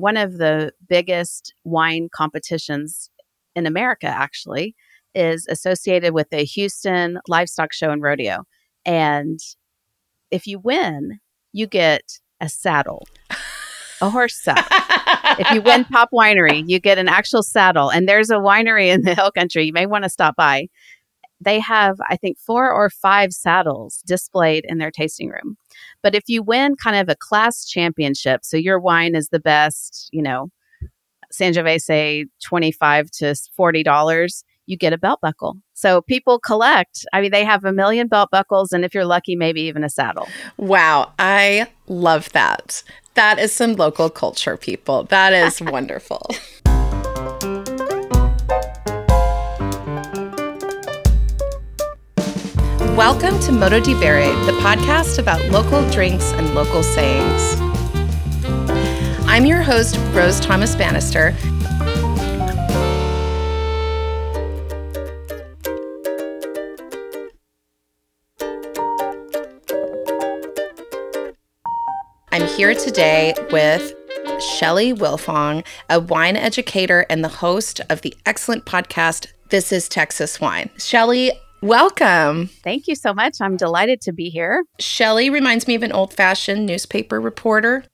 one of the biggest wine competitions in America, actually, is associated with the Houston Livestock Show and Rodeo. And if you win, you get a saddle, a horse saddle. if you win Pop Winery, you get an actual saddle. And there's a winery in the Hill Country. You may want to stop by. They have, I think, four or five saddles displayed in their tasting room. But if you win kind of a class championship, so your wine is the best, you know, Sangiovese 25 to $40, you get a belt buckle. So people collect. I mean, they have a million belt buckles, and if you're lucky, maybe even a saddle. Wow. I love that. That is some local culture, people. That is wonderful. Welcome to Modo di Bere, the podcast about local drinks and local sayings. I'm your host, Rose Thomas Bannister. I'm here today with Shelly Wilfong, a wine educator and the host of the excellent podcast, This is Texas Wine. Shelly, welcome. Thank you so much. I'm delighted to be here. Shelly reminds me of an old fashioned newspaper reporter.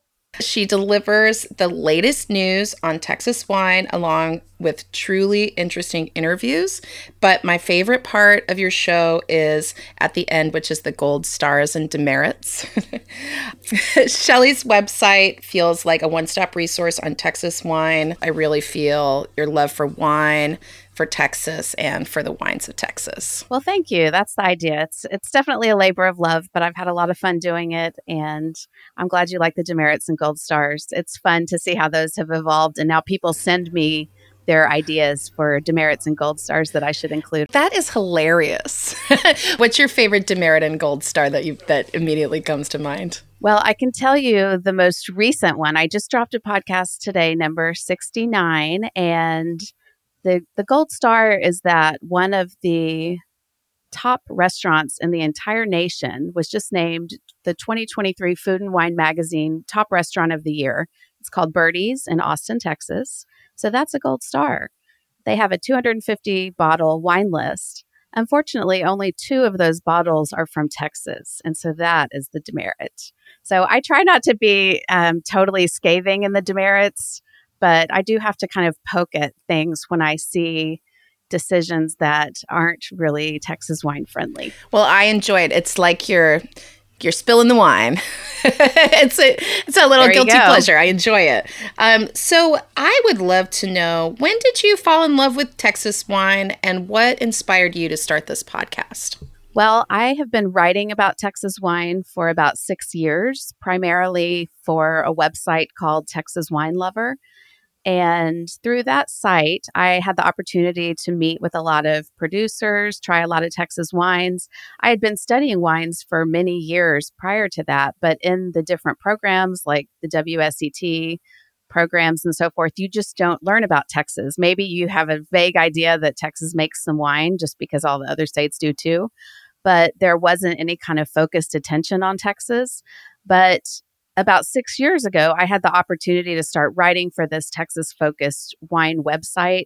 She delivers the latest news on Texas wine along with truly interesting interviews. But my favorite part of your show is at the end, which is the gold stars and demerits. Shelly's website feels like a one stop resource on Texas wine. I really feel your love for wine for Texas and for the wines of Texas. Well, thank you. That's the idea. It's it's definitely a labor of love, but I've had a lot of fun doing it and I'm glad you like the demerits and gold stars. It's fun to see how those have evolved and now people send me their ideas for demerits and gold stars that I should include. That is hilarious. What's your favorite demerit and gold star that you that immediately comes to mind? Well, I can tell you the most recent one. I just dropped a podcast today, number 69, and the the gold star is that one of the top restaurants in the entire nation was just named the 2023 Food and Wine Magazine Top Restaurant of the Year. It's called Birdie's in Austin, Texas. So that's a gold star. They have a 250 bottle wine list. Unfortunately, only two of those bottles are from Texas. And so that is the demerit. So I try not to be um, totally scathing in the demerits but I do have to kind of poke at things when I see decisions that aren't really Texas wine friendly. Well, I enjoy it. It's like you're you're spilling the wine. it's a it's a little guilty pleasure. I enjoy it. Um, so I would love to know when did you fall in love with Texas wine, and what inspired you to start this podcast? Well, I have been writing about Texas wine for about six years, primarily for a website called Texas Wine Lover. And through that site, I had the opportunity to meet with a lot of producers, try a lot of Texas wines. I had been studying wines for many years prior to that, but in the different programs like the WSET programs and so forth, you just don't learn about Texas. Maybe you have a vague idea that Texas makes some wine just because all the other states do too. But there wasn't any kind of focused attention on Texas. But about six years ago, I had the opportunity to start writing for this Texas focused wine website.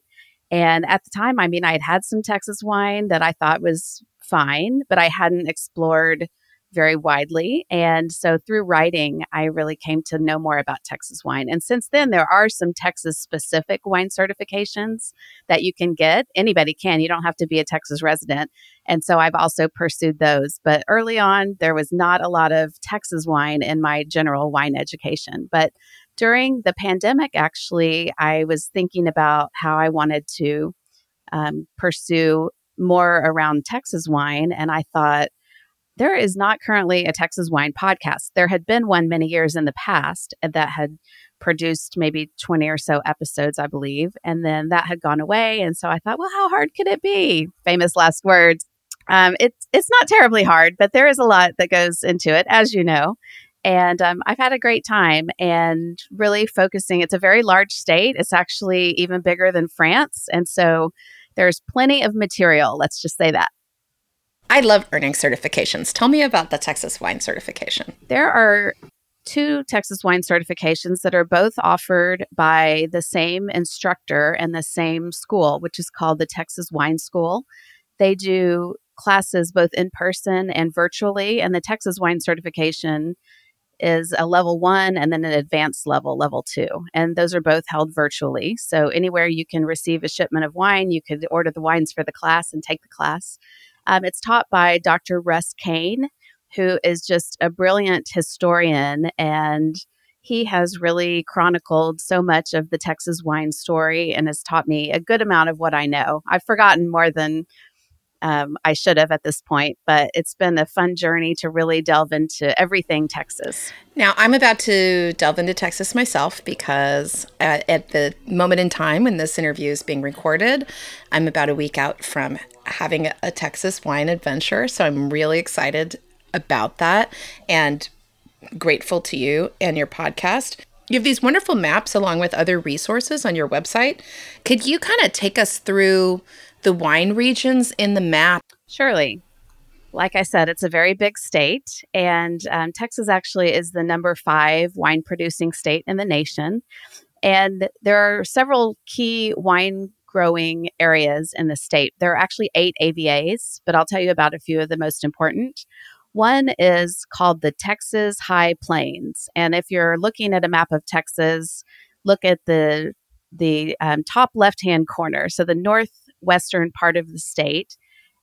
And at the time, I mean, I had had some Texas wine that I thought was fine, but I hadn't explored very widely. And so through writing, I really came to know more about Texas wine. And since then, there are some Texas specific wine certifications that you can get. Anybody can, you don't have to be a Texas resident. And so I've also pursued those. But early on, there was not a lot of Texas wine in my general wine education. But during the pandemic, actually, I was thinking about how I wanted to um, pursue more around Texas wine. And I thought, there is not currently a Texas wine podcast. There had been one many years in the past that had produced maybe 20 or so episodes, I believe. And then that had gone away. And so I thought, well, how hard could it be? Famous last words. Um, it's it's not terribly hard, but there is a lot that goes into it, as you know. And um, I've had a great time and really focusing. It's a very large state. It's actually even bigger than France, and so there's plenty of material. Let's just say that. I love earning certifications. Tell me about the Texas wine certification. There are two Texas wine certifications that are both offered by the same instructor and the same school, which is called the Texas Wine School. They do classes both in person and virtually, and the Texas Wine certification is a level one and then an advanced level, level two. And those are both held virtually. So, anywhere you can receive a shipment of wine, you could order the wines for the class and take the class. Um, it's taught by Dr. Russ Kane, who is just a brilliant historian and he has really chronicled so much of the Texas wine story and has taught me a good amount of what I know. I've forgotten more than um, I should have at this point, but it's been a fun journey to really delve into everything Texas. Now, I'm about to delve into Texas myself because at, at the moment in time when this interview is being recorded, I'm about a week out from having a, a Texas wine adventure. So I'm really excited about that and grateful to you and your podcast. You have these wonderful maps along with other resources on your website. Could you kind of take us through the wine regions in the map? Surely. Like I said, it's a very big state, and um, Texas actually is the number five wine producing state in the nation. And there are several key wine growing areas in the state. There are actually eight AVAs, but I'll tell you about a few of the most important. One is called the Texas High Plains. And if you're looking at a map of Texas, look at the the um, top left hand corner. So the north western part of the state.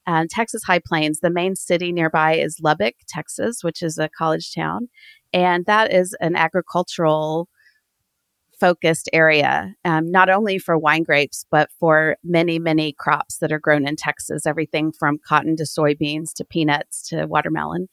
And Texas High Plains, the main city nearby is Lubbock, Texas, which is a college town. And that is an agricultural focused area, um, not only for wine grapes, but for many, many crops that are grown in Texas, everything from cotton to soybeans to peanuts to watermelon.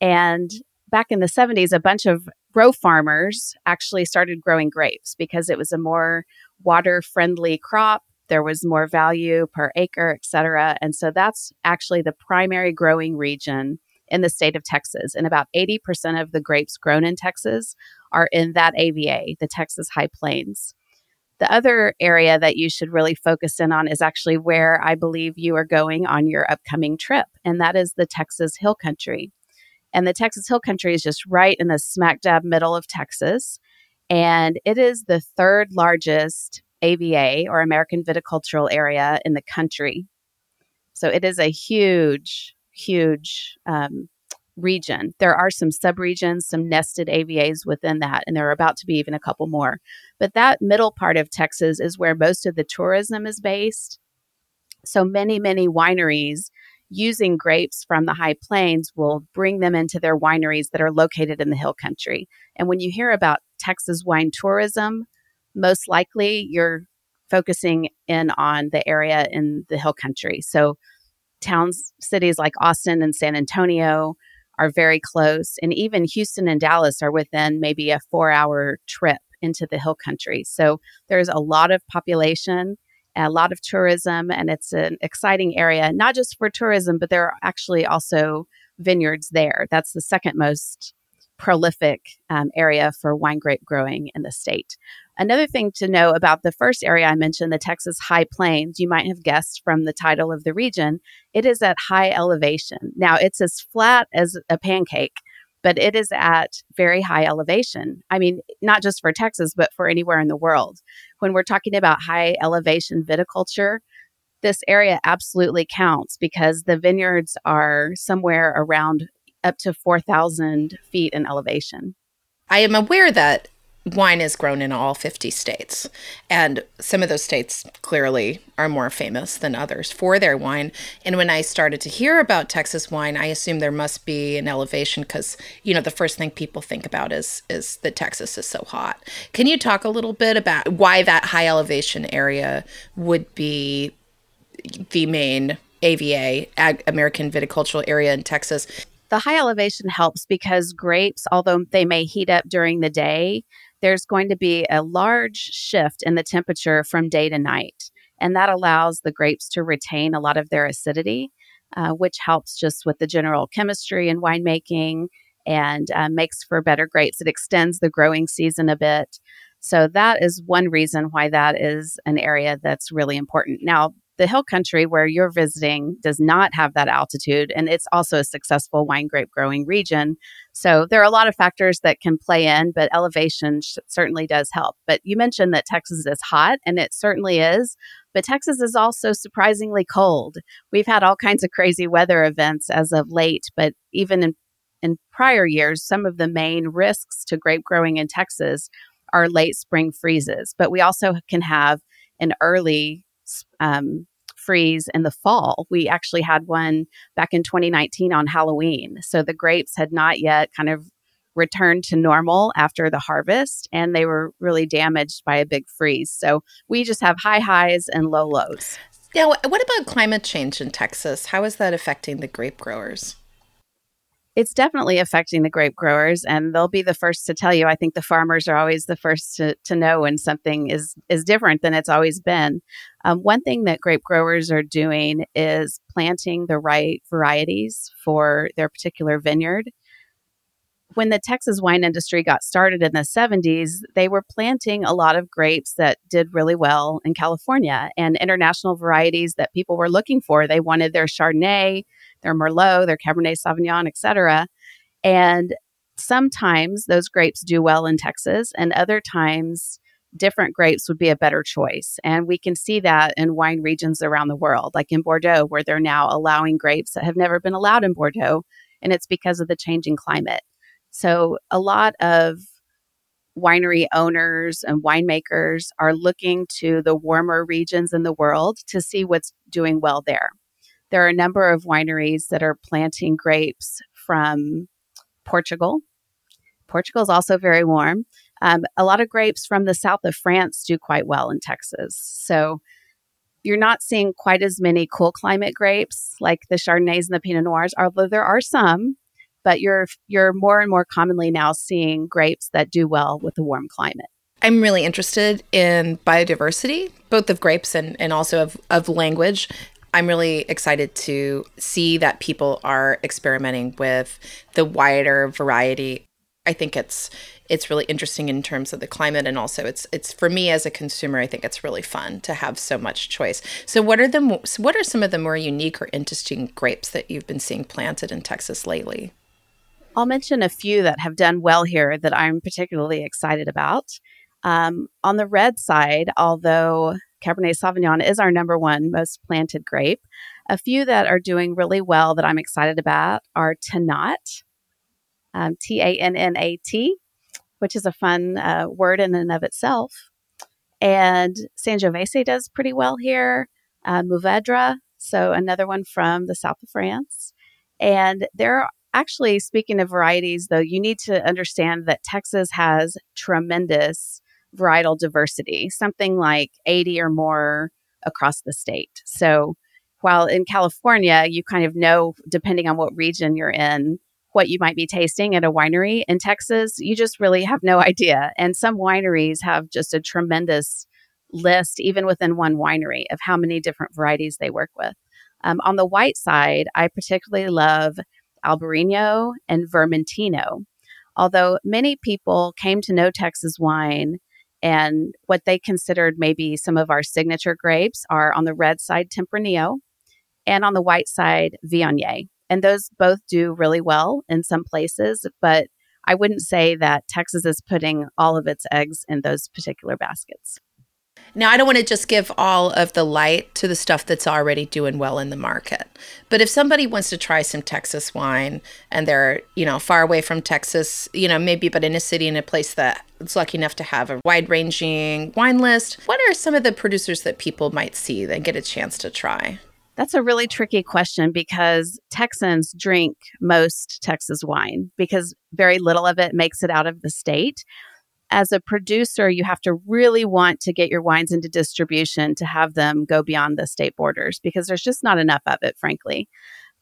And back in the 70s, a bunch of row farmers actually started growing grapes because it was a more water friendly crop there was more value per acre, et cetera. And so that's actually the primary growing region in the state of Texas. And about 80% of the grapes grown in Texas are in that AVA, the Texas High Plains. The other area that you should really focus in on is actually where I believe you are going on your upcoming trip, and that is the Texas Hill Country. And the Texas Hill Country is just right in the smack dab middle of Texas. And it is the third largest AVA or American Viticultural Area in the country. So it is a huge, huge um, region. There are some subregions, some nested AVAs within that, and there are about to be even a couple more. But that middle part of Texas is where most of the tourism is based. So many, many wineries using grapes from the high plains will bring them into their wineries that are located in the hill country. And when you hear about Texas wine tourism, most likely you're focusing in on the area in the hill country. So towns, cities like Austin and San Antonio are very close. And even Houston and Dallas are within maybe a four hour trip into the hill country. So there's a lot of population, a lot of tourism, and it's an exciting area, not just for tourism, but there are actually also vineyards there. That's the second most prolific um, area for wine grape growing in the state. Another thing to know about the first area I mentioned, the Texas High Plains, you might have guessed from the title of the region, it is at high elevation. Now, it's as flat as a pancake, but it is at very high elevation. I mean, not just for Texas, but for anywhere in the world. When we're talking about high elevation viticulture, this area absolutely counts because the vineyards are somewhere around up to 4,000 feet in elevation. I am aware that wine is grown in all 50 states. And some of those states clearly are more famous than others for their wine. And when I started to hear about Texas wine, I assumed there must be an elevation because, you know, the first thing people think about is is that Texas is so hot. Can you talk a little bit about why that high elevation area would be the main AVA, Ag- American Viticultural Area in Texas? The high elevation helps because grapes, although they may heat up during the day, there's going to be a large shift in the temperature from day to night. And that allows the grapes to retain a lot of their acidity, uh, which helps just with the general chemistry and winemaking and uh, makes for better grapes. It extends the growing season a bit. So, that is one reason why that is an area that's really important. Now, the hill country where you're visiting does not have that altitude, and it's also a successful wine grape growing region. So there are a lot of factors that can play in, but elevation sh- certainly does help. But you mentioned that Texas is hot, and it certainly is. But Texas is also surprisingly cold. We've had all kinds of crazy weather events as of late, but even in, in prior years, some of the main risks to grape growing in Texas are late spring freezes. But we also can have an early um, freeze in the fall. We actually had one back in 2019 on Halloween. So the grapes had not yet kind of returned to normal after the harvest and they were really damaged by a big freeze. So we just have high highs and low lows. Now, what about climate change in Texas? How is that affecting the grape growers? It's definitely affecting the grape growers and they'll be the first to tell you i think the farmers are always the first to, to know when something is is different than it's always been um, one thing that grape growers are doing is planting the right varieties for their particular vineyard when the Texas wine industry got started in the 70s, they were planting a lot of grapes that did really well in California and international varieties that people were looking for. They wanted their Chardonnay, their Merlot, their Cabernet Sauvignon, etc. And sometimes those grapes do well in Texas, and other times different grapes would be a better choice. And we can see that in wine regions around the world, like in Bordeaux, where they're now allowing grapes that have never been allowed in Bordeaux. And it's because of the changing climate. So a lot of winery owners and winemakers are looking to the warmer regions in the world to see what's doing well there. There are a number of wineries that are planting grapes from Portugal. Portugal is also very warm. Um, a lot of grapes from the south of France do quite well in Texas. So you're not seeing quite as many cool climate grapes like the Chardonnays and the Pinot Noirs, although there are some. But you're you're more and more commonly now seeing grapes that do well with the warm climate. I'm really interested in biodiversity, both of grapes and, and also of, of language. I'm really excited to see that people are experimenting with the wider variety. I think it's it's really interesting in terms of the climate and also it's it's for me as a consumer I think it's really fun to have so much choice. So what are the what are some of the more unique or interesting grapes that you've been seeing planted in Texas lately? I'll mention a few that have done well here that I'm particularly excited about. Um, on the red side, although Cabernet Sauvignon is our number one most planted grape. A few that are doing really well that I'm excited about are Tannat, um, T A N N A T, which is a fun uh, word in and of itself. And Sangiovese does pretty well here. Uh, Mourvedre, so another one from the south of France. And there are actually, speaking of varieties, though, you need to understand that Texas has tremendous varietal diversity, something like 80 or more across the state. So while in California, you kind of know, depending on what region you're in, what you might be tasting at a winery. In Texas, you just really have no idea. And some wineries have just a tremendous list, even within one winery, of how many different varieties they work with. Um, on the white side, I particularly love Albarino and Vermentino. Although many people came to know Texas wine and what they considered maybe some of our signature grapes are on the red side Tempranillo and on the white side Viognier. And those both do really well in some places, but I wouldn't say that Texas is putting all of its eggs in those particular baskets. Now, I don't want to just give all of the light to the stuff that's already doing well in the market. But if somebody wants to try some Texas wine and they're, you know, far away from Texas, you know, maybe but in a city in a place that's lucky enough to have a wide-ranging wine list, what are some of the producers that people might see and get a chance to try? That's a really tricky question because Texans drink most Texas wine because very little of it makes it out of the state as a producer, you have to really want to get your wines into distribution to have them go beyond the state borders because there's just not enough of it, frankly.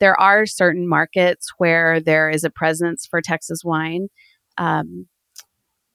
There are certain markets where there is a presence for Texas wine. Um,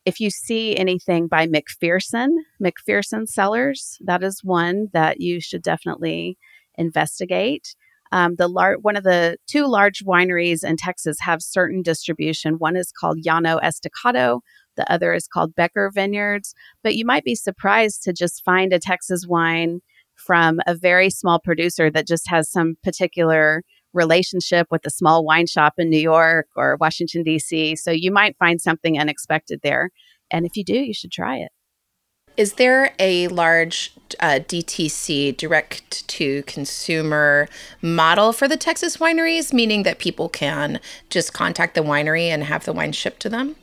if you see anything by McPherson, McPherson Cellars, that is one that you should definitely investigate. Um, the lar- one of the two large wineries in Texas have certain distribution. One is called Llano Estacado, the other is called Becker Vineyards. But you might be surprised to just find a Texas wine from a very small producer that just has some particular relationship with a small wine shop in New York or Washington, D.C. So you might find something unexpected there. And if you do, you should try it. Is there a large uh, DTC, direct to consumer model for the Texas wineries, meaning that people can just contact the winery and have the wine shipped to them?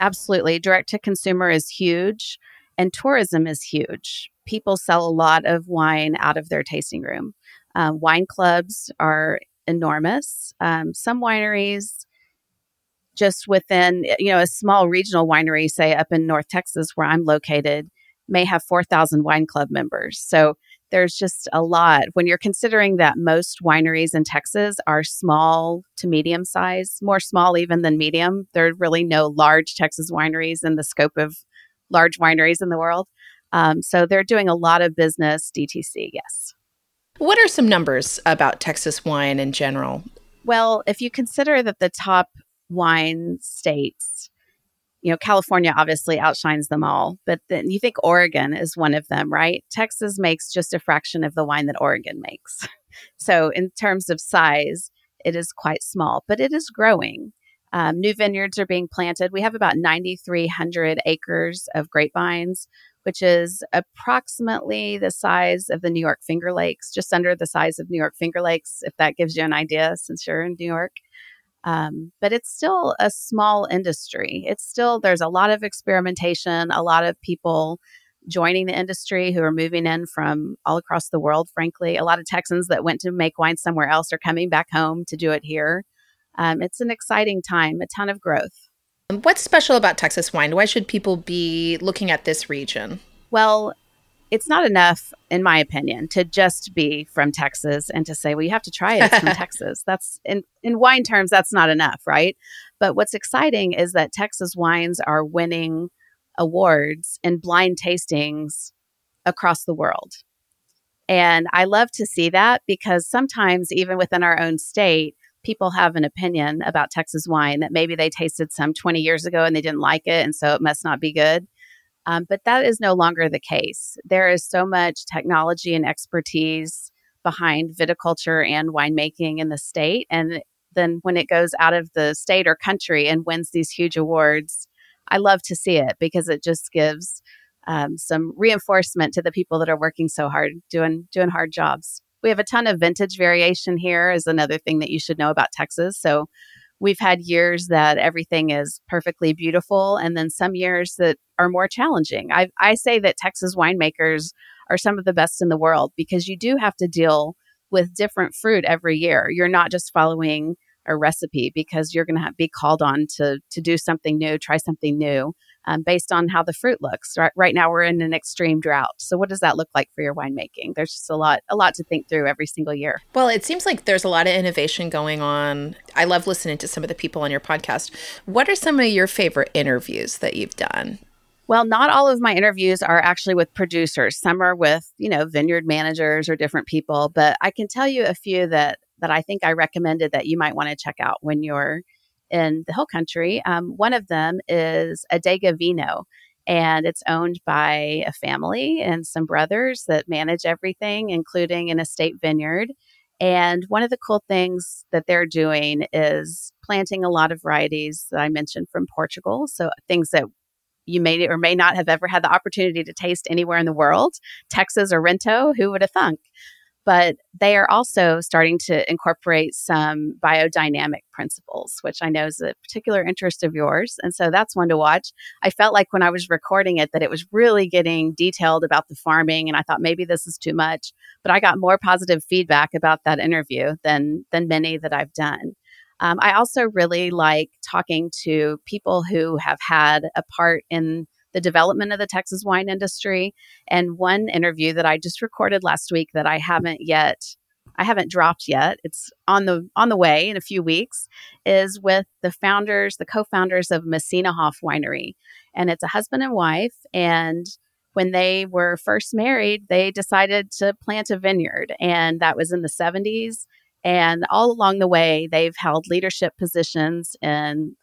Absolutely. Direct to consumer is huge, and tourism is huge. People sell a lot of wine out of their tasting room. Uh, wine clubs are enormous. Um, some wineries, just within, you know, a small regional winery, say up in North Texas where I'm located, may have 4,000 wine club members. So there's just a lot. When you're considering that most wineries in Texas are small to medium size, more small even than medium, there are really no large Texas wineries in the scope of large wineries in the world. Um, so they're doing a lot of business DTC, yes. What are some numbers about Texas wine in general? Well, if you consider that the top wine states, you know, California obviously outshines them all, but then you think Oregon is one of them, right? Texas makes just a fraction of the wine that Oregon makes. So, in terms of size, it is quite small, but it is growing. Um, new vineyards are being planted. We have about 9,300 acres of grapevines, which is approximately the size of the New York Finger Lakes, just under the size of New York Finger Lakes, if that gives you an idea, since you're in New York. Um, but it's still a small industry. It's still, there's a lot of experimentation, a lot of people joining the industry who are moving in from all across the world, frankly. A lot of Texans that went to make wine somewhere else are coming back home to do it here. Um, it's an exciting time, a ton of growth. What's special about Texas wine? Why should people be looking at this region? Well, it's not enough, in my opinion, to just be from Texas and to say, well, you have to try it from Texas. That's in, in wine terms, that's not enough, right? But what's exciting is that Texas wines are winning awards in blind tastings across the world. And I love to see that because sometimes, even within our own state, people have an opinion about Texas wine that maybe they tasted some 20 years ago and they didn't like it. And so it must not be good. Um, but that is no longer the case. There is so much technology and expertise behind viticulture and winemaking in the state. And then when it goes out of the state or country and wins these huge awards, I love to see it because it just gives um, some reinforcement to the people that are working so hard, doing doing hard jobs. We have a ton of vintage variation here. Is another thing that you should know about Texas. So we've had years that everything is perfectly beautiful and then some years that are more challenging. I, I say that Texas winemakers are some of the best in the world because you do have to deal with different fruit every year. You're not just following a recipe because you're going to be called on to to do something new, try something new um, based on how the fruit looks. Right, right now we're in an extreme drought. So what does that look like for your winemaking? There's just a lot a lot to think through every single year. Well, it seems like there's a lot of innovation going on. I love listening to some of the people on your podcast. What are some of your favorite interviews that you've done? Well, not all of my interviews are actually with producers. Some are with, you know, vineyard managers or different people, but I can tell you a few that that I think I recommended that you might want to check out when you're in the Hill Country. Um, one of them is Adega Vinho, and it's owned by a family and some brothers that manage everything, including an estate vineyard. And one of the cool things that they're doing is planting a lot of varieties that I mentioned from Portugal. So things that you may or may not have ever had the opportunity to taste anywhere in the world. Texas or Rento, who would have thunk? But they are also starting to incorporate some biodynamic principles, which I know is a particular interest of yours. And so that's one to watch. I felt like when I was recording it that it was really getting detailed about the farming, and I thought maybe this is too much. But I got more positive feedback about that interview than than many that I've done. Um, I also really like talking to people who have had a part in the development of the Texas wine industry. And one interview that I just recorded last week that I haven't yet I haven't dropped yet. It's on the on the way in a few weeks is with the founders, the co-founders of Messina Hof Winery. And it's a husband and wife and when they were first married, they decided to plant a vineyard and that was in the 70s and all along the way they've held leadership positions in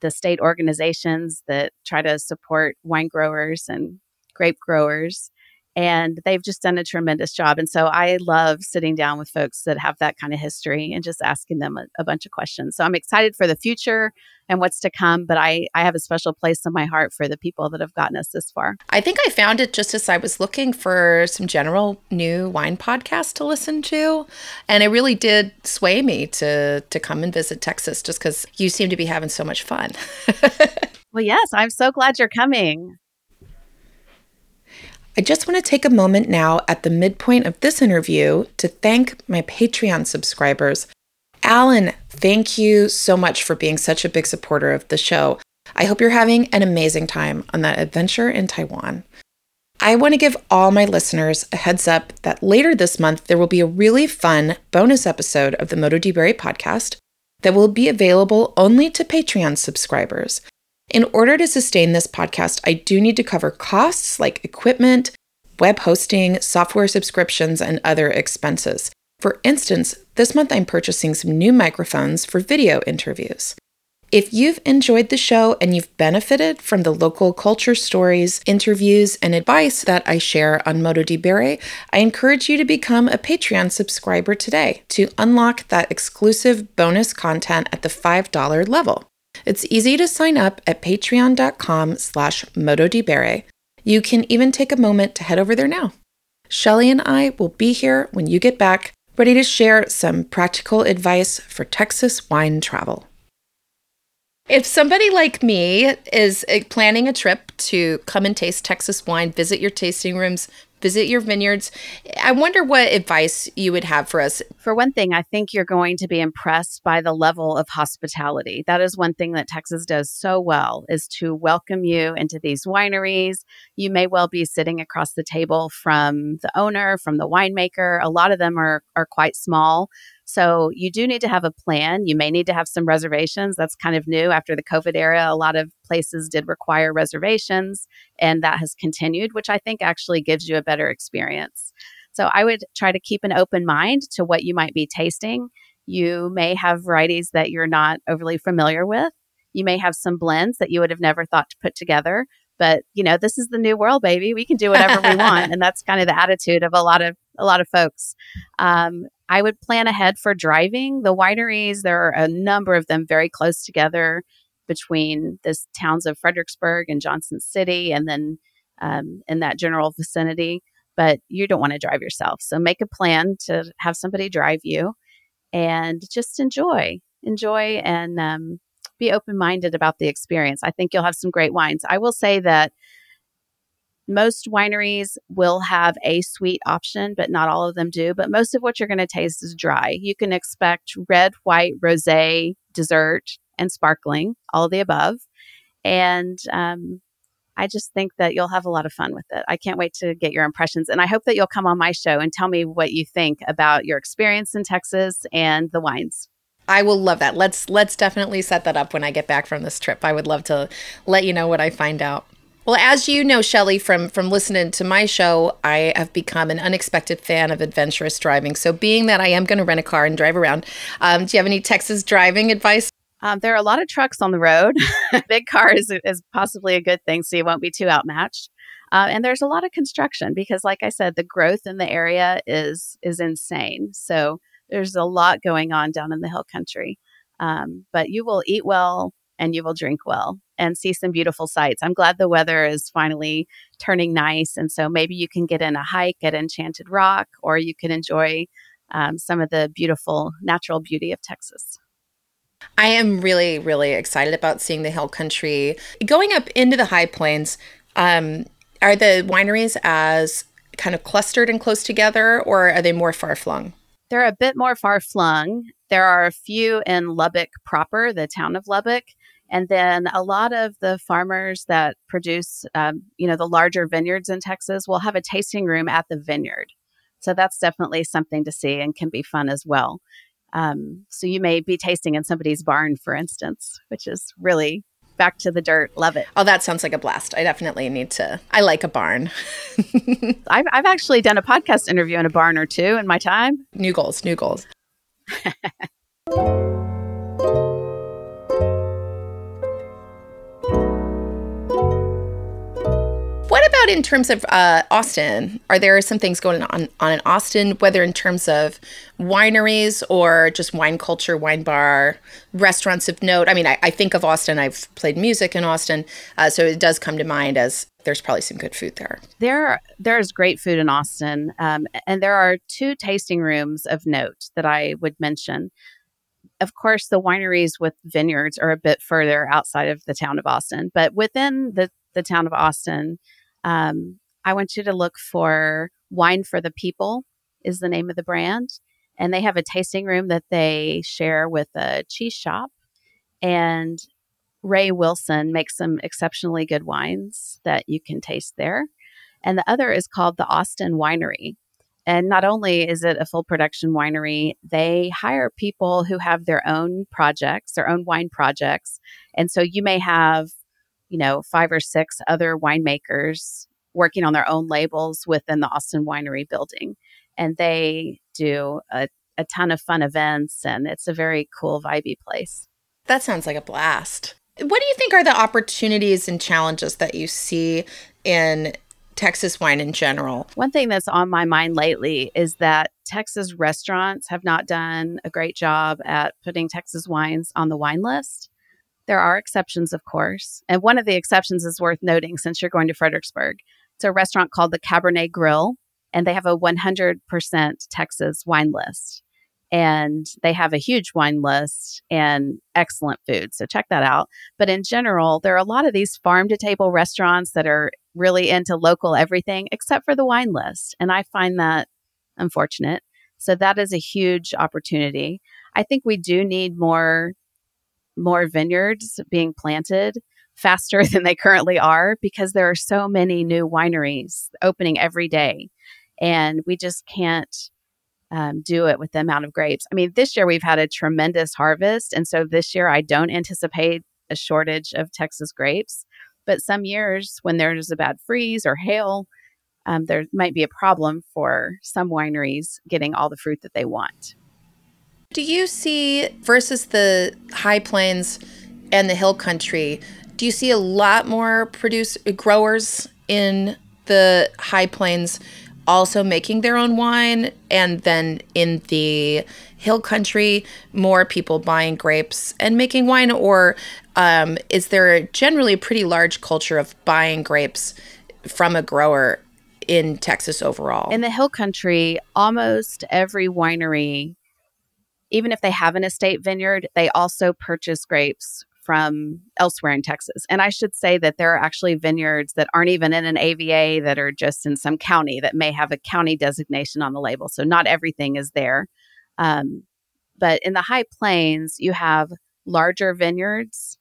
the state organizations that try to support wine growers and grape growers. And they've just done a tremendous job. And so I love sitting down with folks that have that kind of history and just asking them a, a, bunch of questions. So I'm excited for the future and what's to come, but I, I have a special place in my heart for the people that have gotten us this far. I think I found it just as I was looking for some general new wine podcasts to listen to. And it really did sway me to to come and visit Texas just because you seem to be having so much fun. well, yes, I'm so glad you're coming. I just want to take a moment now at the midpoint of this interview to thank my Patreon subscribers. Alan, thank you so much for being such a big supporter of the show. I hope you're having an amazing time on that adventure in Taiwan. I want to give all my listeners a heads up that later this month there will be a really fun bonus episode of the Modo di Bere podcast that will be available only to Patreon subscribers. In order to sustain this podcast, I do need to cover costs like equipment, web hosting, software subscriptions, and other expenses. For instance, this month I'm purchasing some new microphones for video interviews. If you've enjoyed the show and you've benefited from the local culture stories, interviews, and advice that I share on Modo di Bere, I encourage you to become a Patreon subscriber today to unlock that exclusive bonus content at the $5 level. It's easy to sign up at patreon.com slash mododibere. You can even take a moment to head over there now. Shelly and I will be here when you get back, ready to share some practical advice for Texas wine travel. If somebody like me is uh, planning a trip to come and taste Texas wine, visit your tasting rooms, visit your vineyards. I wonder what advice you would have for us. For one thing, I think you're going to be impressed by the level of hospitality. That is one thing that Texas does so well is to welcome you into these wineries. You may well be sitting across the table from the owner, from the winemaker. A lot of them are are quite small. So you do need to have a plan. You may need to have some reservations. That's kind of new after the COVID era. A lot of places did require reservations, and that has continued, which I think actually gives you a better experience. So I would try to keep an open mind to what you might be tasting. You may have varieties that you're not overly familiar with. You may have some blends that you would have never thought to put together. But you know, this is the new world, baby. We can do whatever we want, and that's kind of the attitude of a lot of a lot of folks. Um, I would plan ahead for driving. The wineries, there are a number of them very close together between the towns of Fredericksburg and Johnson City, and then um, in that general vicinity. But you don't want to drive yourself. So make a plan to have somebody drive you and just enjoy, enjoy, and um, be open minded about the experience. I think you'll have some great wines. I will say that most wineries will have a sweet option, but not all of them do. But most of what you're going to taste is dry. You can expect red, white, rose, dessert, and sparkling, all the above. And um, I just think that you'll have a lot of fun with it. I can't wait to get your impressions. And I hope that you'll come on my show and tell me what you think about your experience in Texas and the wines. I will love that. Let's let's definitely set that up when I get back from this trip. I would love to let you know what I find out. Well, as you know, Shelly, from from listening to my show, I have become an unexpected fan of adventurous driving. So, being that I am going to rent a car and drive around, um, do you have any Texas driving advice? Um, there are a lot of trucks on the road. Big car is, is possibly a good thing, so you won't be too outmatched. Uh, and there's a lot of construction because, like I said, the growth in the area is is insane. So there's a lot going on down in the hill country. Um, but you will eat well and you will drink well and see some beautiful sights. I'm glad the weather is finally turning nice. And so maybe you can get in a hike at Enchanted Rock or you can enjoy um, some of the beautiful natural beauty of Texas. I am really, really excited about seeing the hill country. Going up into the high plains, um, are the wineries as kind of clustered and close together, or are they more far flung? They're a bit more far flung. There are a few in Lubbock proper, the town of Lubbock, and then a lot of the farmers that produce, um, you know, the larger vineyards in Texas will have a tasting room at the vineyard. So that's definitely something to see and can be fun as well. Um, so you may be tasting in somebody's barn, for instance, which is really back to the dirt. Love it. Oh, that sounds like a blast. I definitely need to. I like a barn. I've, I've actually done a podcast interview in a barn or two in my time. New goals, new goals. about in terms of uh, Austin? Are there some things going on, on in Austin, whether in terms of wineries or just wine culture, wine bar, restaurants of note? I mean, I, I think of Austin. I've played music in Austin, uh, so it does come to mind as there's probably some good food there. There, there's great food in Austin, um, and there are two tasting rooms of note that I would mention. Of course, the wineries with vineyards are a bit further outside of the town of Austin, but within the the town of Austin, um, I want you to look for Wine for the People is the name of the brand, and they have a tasting room that they share with a cheese shop, and Ray Wilson makes some exceptionally good wines that you can taste there. And the other is called the Austin Winery. And not only is it a full production winery, they hire people who have their own projects, their own wine projects. And so you may have, you know, five or six other winemakers working on their own labels within the Austin Winery building. And they do a, a ton of fun events, and it's a very cool, vibey place. That sounds like a blast. What do you think are the opportunities and challenges that you see in Texas wine in general? One thing that's on my mind lately is that Texas restaurants have not done a great job at putting Texas wines on the wine list. There are exceptions, of course. And one of the exceptions is worth noting since you're going to Fredericksburg. It's a restaurant called the Cabernet Grill, and they have a 100% Texas wine list and they have a huge wine list and excellent food. So check that out. But in general, there are a lot of these farm to table restaurants that are really into local everything except for the wine list. And I find that unfortunate. So that is a huge opportunity. I think we do need more more vineyards being planted faster than they currently are because there are so many new wineries opening every day and we just can't um, do it with the amount of grapes. I mean, this year we've had a tremendous harvest. And so this year I don't anticipate a shortage of Texas grapes. But some years when there's a bad freeze or hail, um, there might be a problem for some wineries getting all the fruit that they want. Do you see versus the high plains and the hill country? Do you see a lot more produce growers in the high plains also making their own wine and then in the hill country more people buying grapes and making wine or um, is there generally a pretty large culture of buying grapes from a grower in texas overall in the hill country almost every winery even if they have an estate vineyard they also purchase grapes from elsewhere in Texas. And I should say that there are actually vineyards that aren't even in an AVA that are just in some county that may have a county designation on the label. So not everything is there. Um, but in the high plains, you have larger vineyards.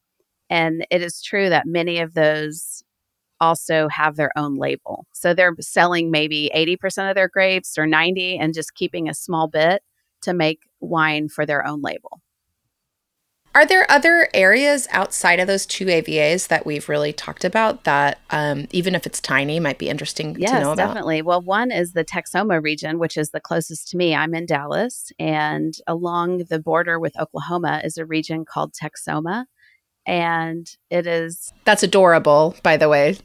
And it is true that many of those also have their own label. So they're selling maybe 80% of their grapes or 90 and just keeping a small bit to make wine for their own label. Are there other areas outside of those two AVAs that we've really talked about that, um, even if it's tiny, might be interesting yes, to know about? definitely. Well, one is the Texoma region, which is the closest to me. I'm in Dallas, and along the border with Oklahoma is a region called Texoma, and it is that's adorable, by the way.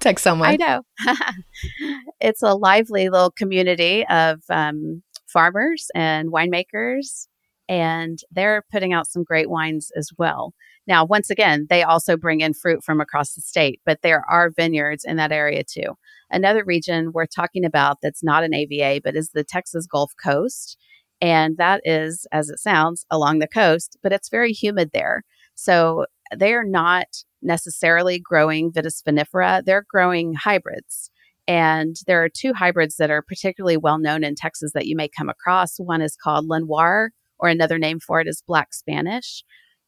Texoma. I know. it's a lively little community of um, farmers and winemakers and they're putting out some great wines as well. Now, once again, they also bring in fruit from across the state, but there are vineyards in that area too. Another region we're talking about that's not an AVA, but is the Texas Gulf Coast. And that is, as it sounds, along the coast, but it's very humid there. So they are not necessarily growing Vitis vinifera, they're growing hybrids. And there are two hybrids that are particularly well known in Texas that you may come across. One is called Lenoir or another name for it is black Spanish,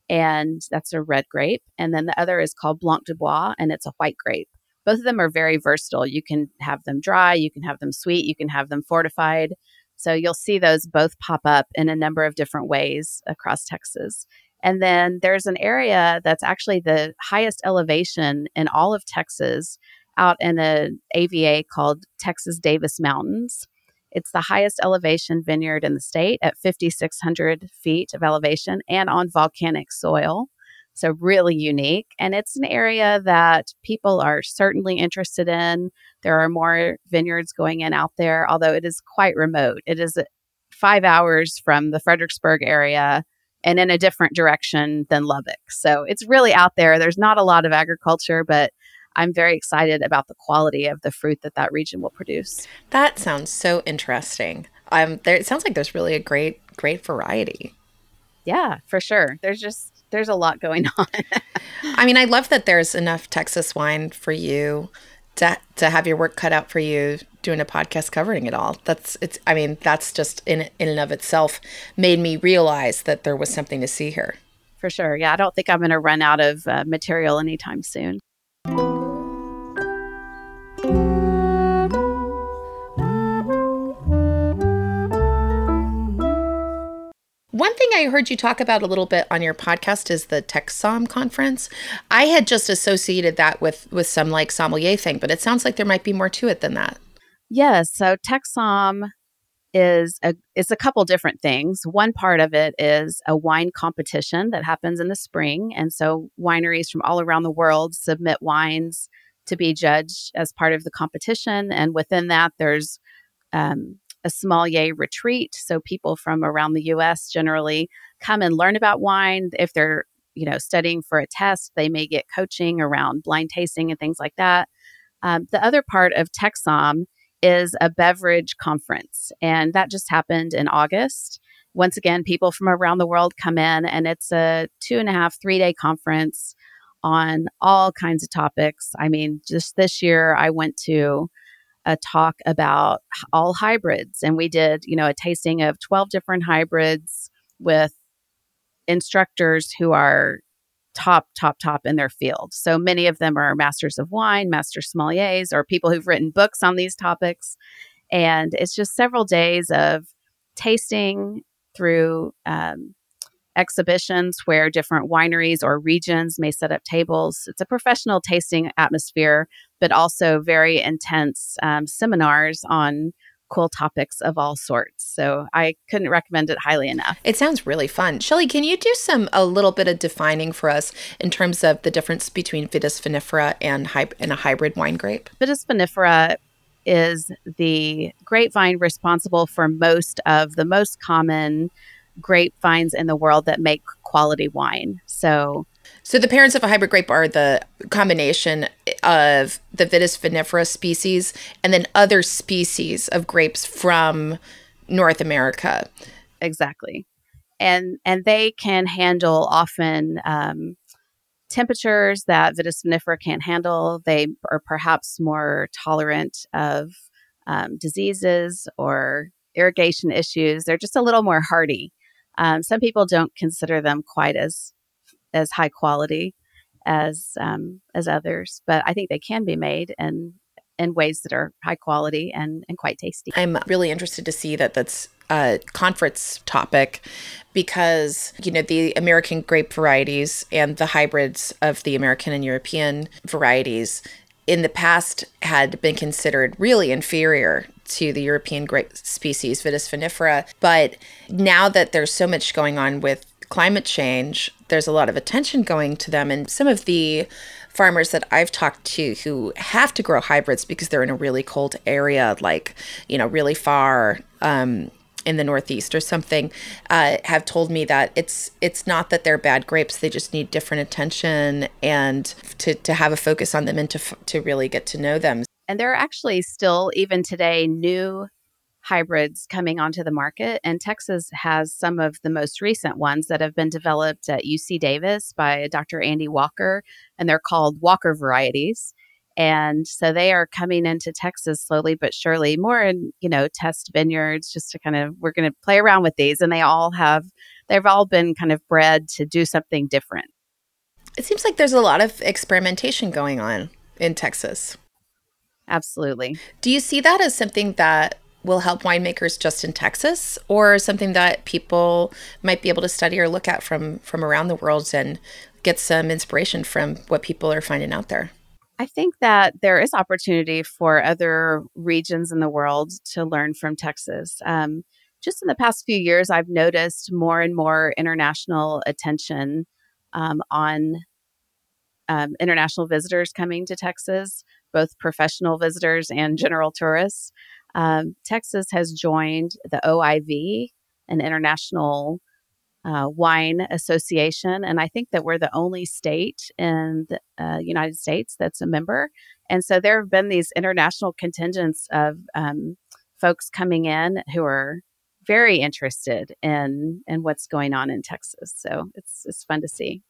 and that's a red grape. And then the other is called Blanc du Bois, and it's a white grape. Both of them are very versatile. You can have them dry, you can have them sweet, you can have them fortified. So you'll see those both pop up in a number of different ways across Texas. And then there's an area that's actually the highest elevation in all of Texas out in an AVA called Texas Davis Mountains. It's the highest elevation vineyard in the state at 5,600 feet of elevation and on volcanic soil. So, really unique. And it's an area that people are certainly interested in. There are more vineyards going in out there, although it is quite remote. It is five hours from the Fredericksburg area and in a different direction than Lubbock. So, it's really out there. There's not a lot of agriculture, but I'm very excited about the quality of the fruit that that region will produce. That sounds so interesting. Um, there, it sounds like there's really a great, great variety. Yeah, for sure. There's just there's a lot going on. I mean, I love that there's enough Texas wine for you to to have your work cut out for you doing a podcast covering it all. That's it's I mean, that's just in in and of itself made me realize that there was something to see here. For sure. Yeah, I don't think I'm going to run out of uh, material anytime soon. One thing I heard you talk about a little bit on your podcast is the TexSom conference. I had just associated that with with some like sommelier thing, but it sounds like there might be more to it than that. Yes. So TexSom is a is a couple different things. One part of it is a wine competition that happens in the spring, and so wineries from all around the world submit wines to be judged as part of the competition, and within that, there's um, a sommelier retreat. So people from around the US generally come and learn about wine. If they're, you know, studying for a test, they may get coaching around blind tasting and things like that. Um, the other part of TexSom is a beverage conference, and that just happened in August. Once again, people from around the world come in, and it's a two and a half, three day conference on all kinds of topics. I mean, just this year, I went to a talk about all hybrids and we did you know a tasting of 12 different hybrids with instructors who are top top top in their field. So many of them are masters of wine master sommeliers or people who've written books on these topics. And it's just several days of tasting through um, exhibitions where different wineries or regions may set up tables. It's a professional tasting atmosphere, but also very intense um, seminars on cool topics of all sorts. So I couldn't recommend it highly enough. It sounds really fun. Shelly, can you do some a little bit of defining for us in terms of the difference between Vitis vinifera and, hy- and a hybrid wine grape? Vitis vinifera is the grapevine responsible for most of the most common grapevines in the world that make quality wine. So so the parents of a hybrid grape are the combination of the Vitis vinifera species and then other species of grapes from North America. Exactly, and and they can handle often um, temperatures that Vitis vinifera can't handle. They are perhaps more tolerant of um, diseases or irrigation issues. They're just a little more hardy. Um, some people don't consider them quite as as high quality as um, as others, but I think they can be made in in ways that are high quality and and quite tasty. I'm really interested to see that that's a conference topic because you know the American grape varieties and the hybrids of the American and European varieties in the past had been considered really inferior to the European grape species Vitis vinifera. But now that there's so much going on with climate change, there's a lot of attention going to them. And some of the farmers that I've talked to who have to grow hybrids because they're in a really cold area, like, you know, really far um, in the Northeast or something, uh, have told me that it's it's not that they're bad grapes; they just need different attention and to to have a focus on them and to to really get to know them. And there are actually still, even today, new hybrids coming onto the market. And Texas has some of the most recent ones that have been developed at UC Davis by Dr. Andy Walker, and they're called Walker varieties. And so they are coming into Texas slowly but surely, more in, you know, test vineyards, just to kind of, we're going to play around with these. And they all have, they've all been kind of bred to do something different. It seems like there's a lot of experimentation going on in Texas. Absolutely. Do you see that as something that will help winemakers just in Texas or something that people might be able to study or look at from from around the world and get some inspiration from what people are finding out there? I think that there is opportunity for other regions in the world to learn from Texas. Um, just in the past few years, I've noticed more and more international attention um, on um, international visitors coming to Texas, both professional visitors and general tourists. Um, Texas has joined the OIV, an international uh, wine association, and I think that we're the only state in the uh, United States that's a member. And so there have been these international contingents of um, folks coming in who are very interested in in what's going on in Texas. So it's it's fun to see.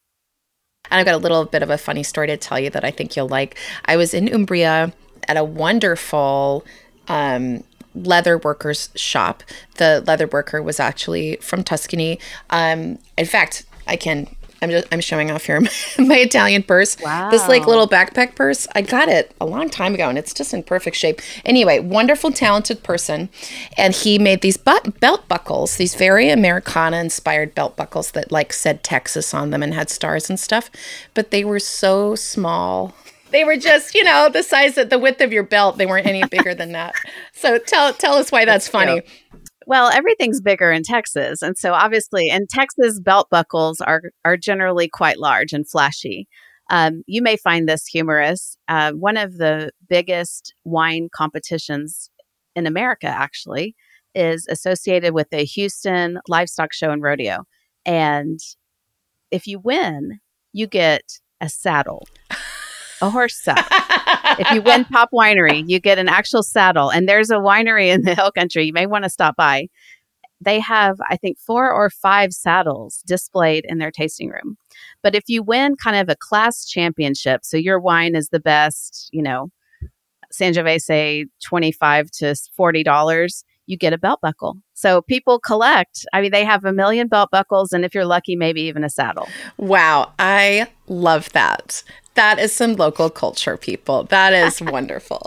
And I've got a little bit of a funny story to tell you that I think you'll like. I was in Umbria at a wonderful um, leather worker's shop. The leather worker was actually from Tuscany. Um, in fact, I can. I'm just I'm showing off here my Italian purse. Wow. This like little backpack purse. I got it a long time ago and it's just in perfect shape. Anyway, wonderful talented person and he made these but- belt buckles, these very Americana inspired belt buckles that like said Texas on them and had stars and stuff, but they were so small they were just, you know, the size of the width of your belt. They weren't any bigger than that. So tell tell us why that's, that's funny. Well, everything's bigger in Texas, and so obviously, in Texas, belt buckles are are generally quite large and flashy. Um, you may find this humorous. Uh, one of the biggest wine competitions in America, actually, is associated with the Houston Livestock Show and Rodeo, and if you win, you get a saddle a horse saddle. if you win Pop Winery, you get an actual saddle. And there's a winery in the Hill Country. You may want to stop by. They have, I think, four or five saddles displayed in their tasting room. But if you win kind of a class championship, so your wine is the best, you know, Sangiovese, 25 to $40, you get a belt buckle. So people collect. I mean, they have a million belt buckles, and if you're lucky, maybe even a saddle. Wow. I love that. That is some local culture, people. That is wonderful.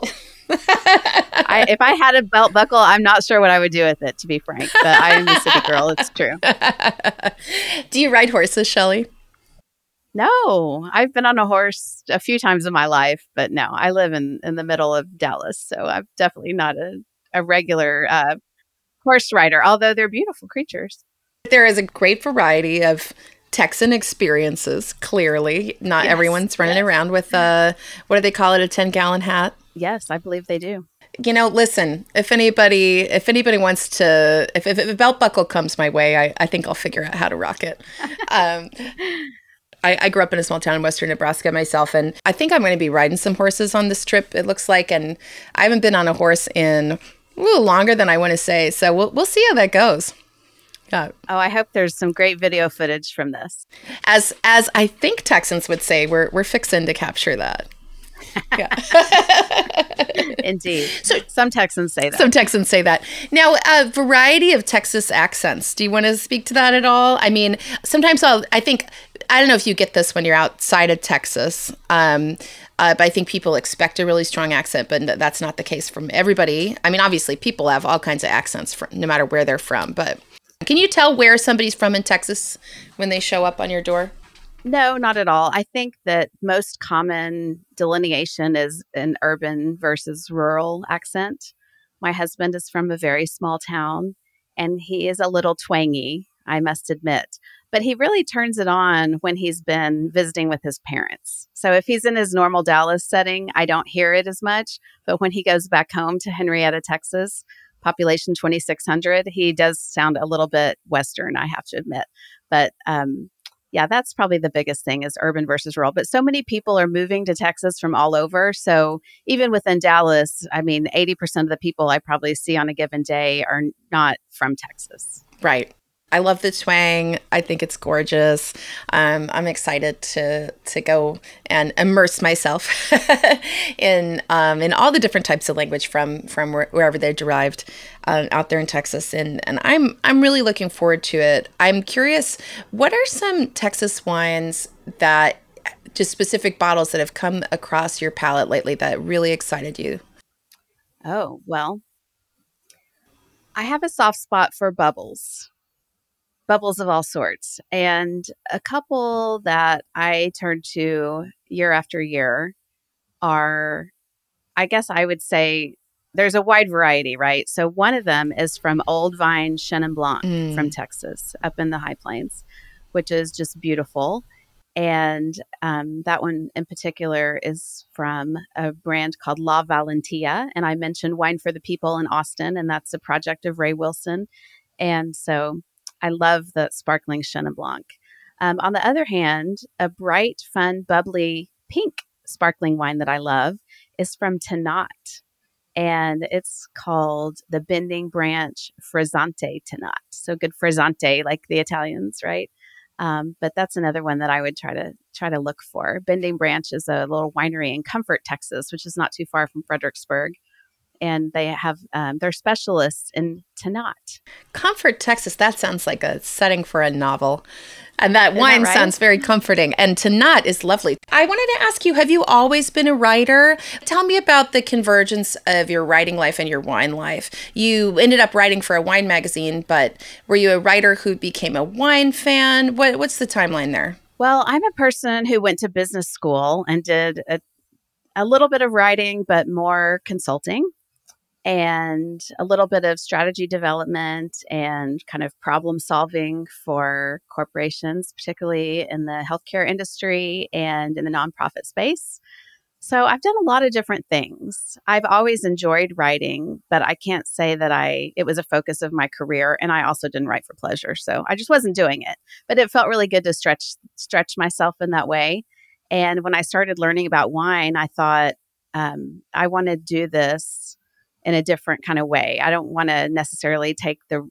I, if I had a belt buckle, I'm not sure what I would do with it, to be frank. But I am a city girl. It's true. do you ride horses, Shelly? No, I've been on a horse a few times in my life, but no, I live in, in the middle of Dallas, so I'm definitely not a, a regular uh, horse rider, although they're beautiful creatures. There is a great variety of Texan experiences, clearly. Not yes, everyone's running yes. around with a, what do they call it, a 10 gallon hat? Yes, I believe they do. You know, listen, if anybody if anybody wants to if, if, if a belt buckle comes my way, I, I think I'll figure out how to rock it. um, I, I, grew up in a small town in western Nebraska myself, and I think I'm going to be riding some horses on this trip. It looks like, and I haven't been on a horse in a little longer than I want to say. So we'll we'll see how that goes. Yeah. Oh, I hope there's some great video footage from this. As as I think Texans would say, we're we're fixing to capture that. Yeah. Indeed. So some Texans say that. Some Texans say that. Now, a variety of Texas accents. Do you want to speak to that at all? I mean, sometimes I'll I think I don't know if you get this when you're outside of Texas. Um, uh, but I think people expect a really strong accent, but that's not the case from everybody. I mean, obviously, people have all kinds of accents from, no matter where they're from. But can you tell where somebody's from in Texas when they show up on your door? No, not at all. I think that most common delineation is an urban versus rural accent. My husband is from a very small town and he is a little twangy, I must admit. But he really turns it on when he's been visiting with his parents. So if he's in his normal Dallas setting, I don't hear it as much. But when he goes back home to Henrietta, Texas, population 2600 he does sound a little bit western i have to admit. But um, yeah that's probably the biggest thing is urban versus rural. But so many people are moving to texas from all over. So even within dallas i mean 80% of the people i probably see on a given day are not from texas. Right I love the twang. I think it's gorgeous. Um, I'm excited to to go and immerse myself in um, in all the different types of language from from wherever they're derived uh, out there in Texas, and and I'm I'm really looking forward to it. I'm curious, what are some Texas wines that just specific bottles that have come across your palate lately that really excited you? Oh well, I have a soft spot for bubbles bubbles of all sorts. And a couple that I turn to year after year are, I guess I would say, there's a wide variety, right? So one of them is from Old Vine Chenin Blanc mm. from Texas, up in the High Plains, which is just beautiful. And um, that one in particular is from a brand called La Valentia. And I mentioned Wine for the People in Austin, and that's a project of Ray Wilson. And so I love the sparkling Chenin Blanc. Um, on the other hand, a bright, fun, bubbly pink sparkling wine that I love is from Tannat, And it's called the Bending Branch Frizzante Tannat. So good Frizzante, like the Italians, right? Um, but that's another one that I would try to try to look for. Bending Branch is a little winery in Comfort, Texas, which is not too far from Fredericksburg and they have um, they're specialists in Tannat. Comfort, Texas. That sounds like a setting for a novel. And that Isn't wine that right? sounds very comforting. And Tannat is lovely. I wanted to ask you have you always been a writer? Tell me about the convergence of your writing life and your wine life. You ended up writing for a wine magazine, but were you a writer who became a wine fan? What, what's the timeline there? Well, I'm a person who went to business school and did a, a little bit of writing, but more consulting and a little bit of strategy development and kind of problem solving for corporations, particularly in the healthcare industry and in the nonprofit space. So I've done a lot of different things. I've always enjoyed writing, but I can't say that I it was a focus of my career and I also didn't write for pleasure. So I just wasn't doing it. But it felt really good to stretch stretch myself in that way. And when I started learning about wine, I thought um, I want to do this in a different kind of way. I don't want to necessarily take the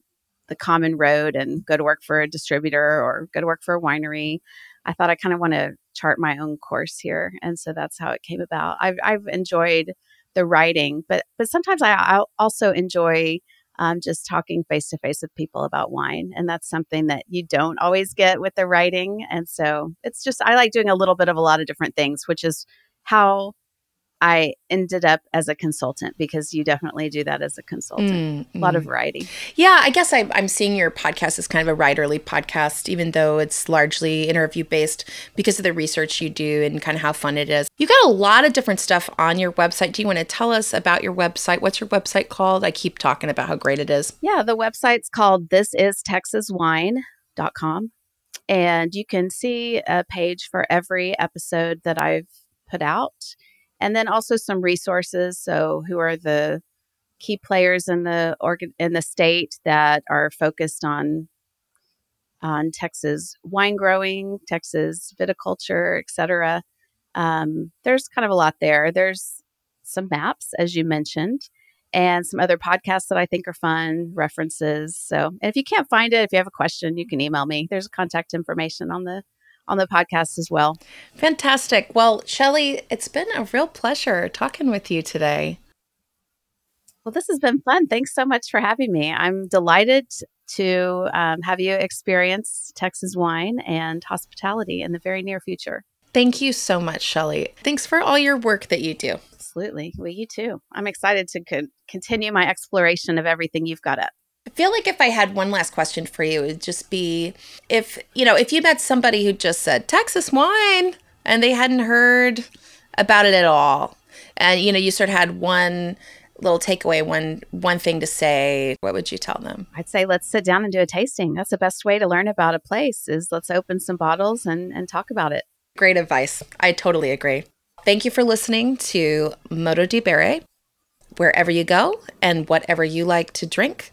the common road and go to work for a distributor or go to work for a winery. I thought I kind of want to chart my own course here, and so that's how it came about. I've I've enjoyed the writing, but but sometimes I, I also enjoy um, just talking face to face with people about wine, and that's something that you don't always get with the writing. And so it's just I like doing a little bit of a lot of different things, which is how I ended up as a consultant because you definitely do that as a consultant. Mm, a lot of mm. variety. Yeah, I guess I, am seeing your podcast as kind of a writerly podcast, even though it's largely interview based because of the research you do and kind of how fun it is. You got a lot of different stuff on your website. Do you want to tell us about your website? What's your website called? I keep talking about how great it is. Yeah, the website's called thisistexaswine.com. And you can see a page for every episode that I've put out and then also some resources. So, who are the key players in the organ in the state that are focused on on Texas wine growing, Texas viticulture, etc. Um, there's kind of a lot there. There's some maps, as you mentioned, and some other podcasts that I think are fun, references. So, and if you can't find it, if you have a question, you can email me. There's contact information on the on the podcast as well. Fantastic. Well, Shelly, it's been a real pleasure talking with you today. Well, this has been fun. Thanks so much for having me. I'm delighted to um, have you experience Texas wine and hospitality in the very near future. Thank you so much, Shelly. Thanks for all your work that you do. Absolutely. Well, you too. I'm excited to co- continue my exploration of everything you've got up. I feel like if I had one last question for you, it'd just be if, you know, if you met somebody who just said Texas wine and they hadn't heard about it at all, and, you know, you sort of had one little takeaway, one one thing to say, what would you tell them? I'd say let's sit down and do a tasting. That's the best way to learn about a place is let's open some bottles and, and talk about it. Great advice. I totally agree. Thank you for listening to Modo di Bere. Wherever you go and whatever you like to drink,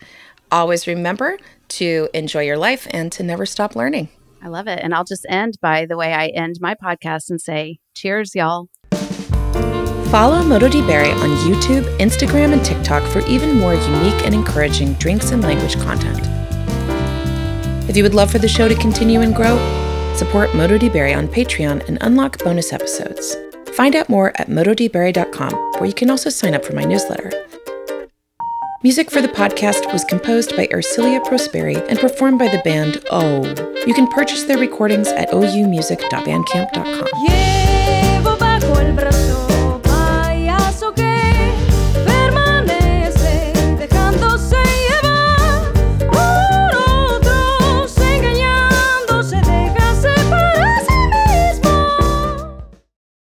always remember to enjoy your life and to never stop learning. I love it. And I'll just end by the way I end my podcast and say, cheers, y'all. Follow Modo di Bere on YouTube, Instagram, and TikTok for even more unique and encouraging drinks and language content. If you would love for the show to continue and grow, support Modo di Bere on Patreon and unlock bonus episodes. Find out more at mododibere.com, where you can also sign up for my newsletter. Music for the podcast was composed by Ersilia Prosperi and performed by the band Oh. You can purchase their recordings at oumusic.bandcamp.com. Yeah!